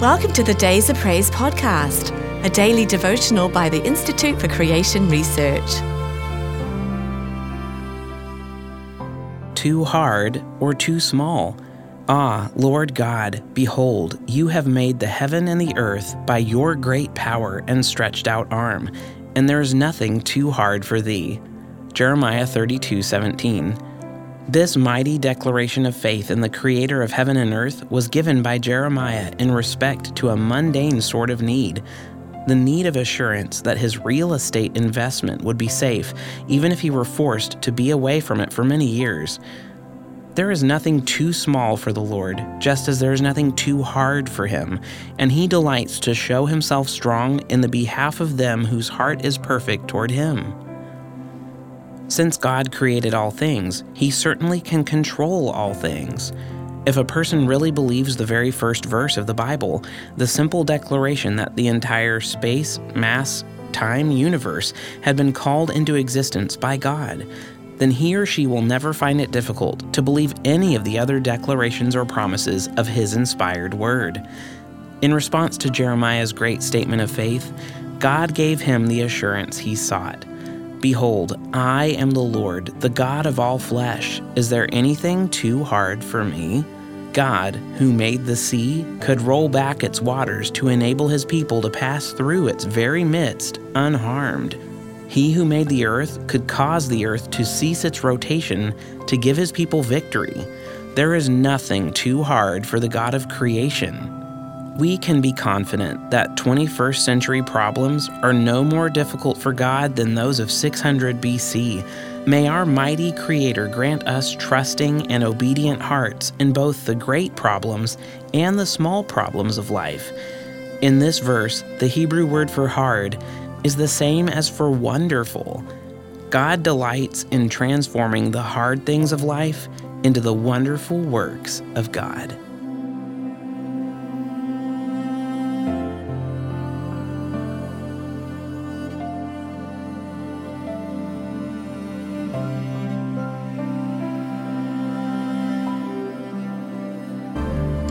Welcome to the Days of Praise podcast, a daily devotional by the Institute for Creation Research. Too hard or too small? Ah, Lord God, behold, you have made the heaven and the earth by your great power and stretched out arm, and there is nothing too hard for thee. Jeremiah 32 17. This mighty declaration of faith in the Creator of heaven and earth was given by Jeremiah in respect to a mundane sort of need the need of assurance that his real estate investment would be safe, even if he were forced to be away from it for many years. There is nothing too small for the Lord, just as there is nothing too hard for him, and he delights to show himself strong in the behalf of them whose heart is perfect toward him. Since God created all things, he certainly can control all things. If a person really believes the very first verse of the Bible, the simple declaration that the entire space, mass, time universe had been called into existence by God, then he or she will never find it difficult to believe any of the other declarations or promises of his inspired word. In response to Jeremiah's great statement of faith, God gave him the assurance he sought. Behold, I am the Lord, the God of all flesh. Is there anything too hard for me? God, who made the sea, could roll back its waters to enable his people to pass through its very midst unharmed. He who made the earth could cause the earth to cease its rotation to give his people victory. There is nothing too hard for the God of creation we can be confident that 21st century problems are no more difficult for God than those of 600 BC. May our mighty Creator grant us trusting and obedient hearts in both the great problems and the small problems of life. In this verse, the Hebrew word for hard is the same as for wonderful. God delights in transforming the hard things of life into the wonderful works of God.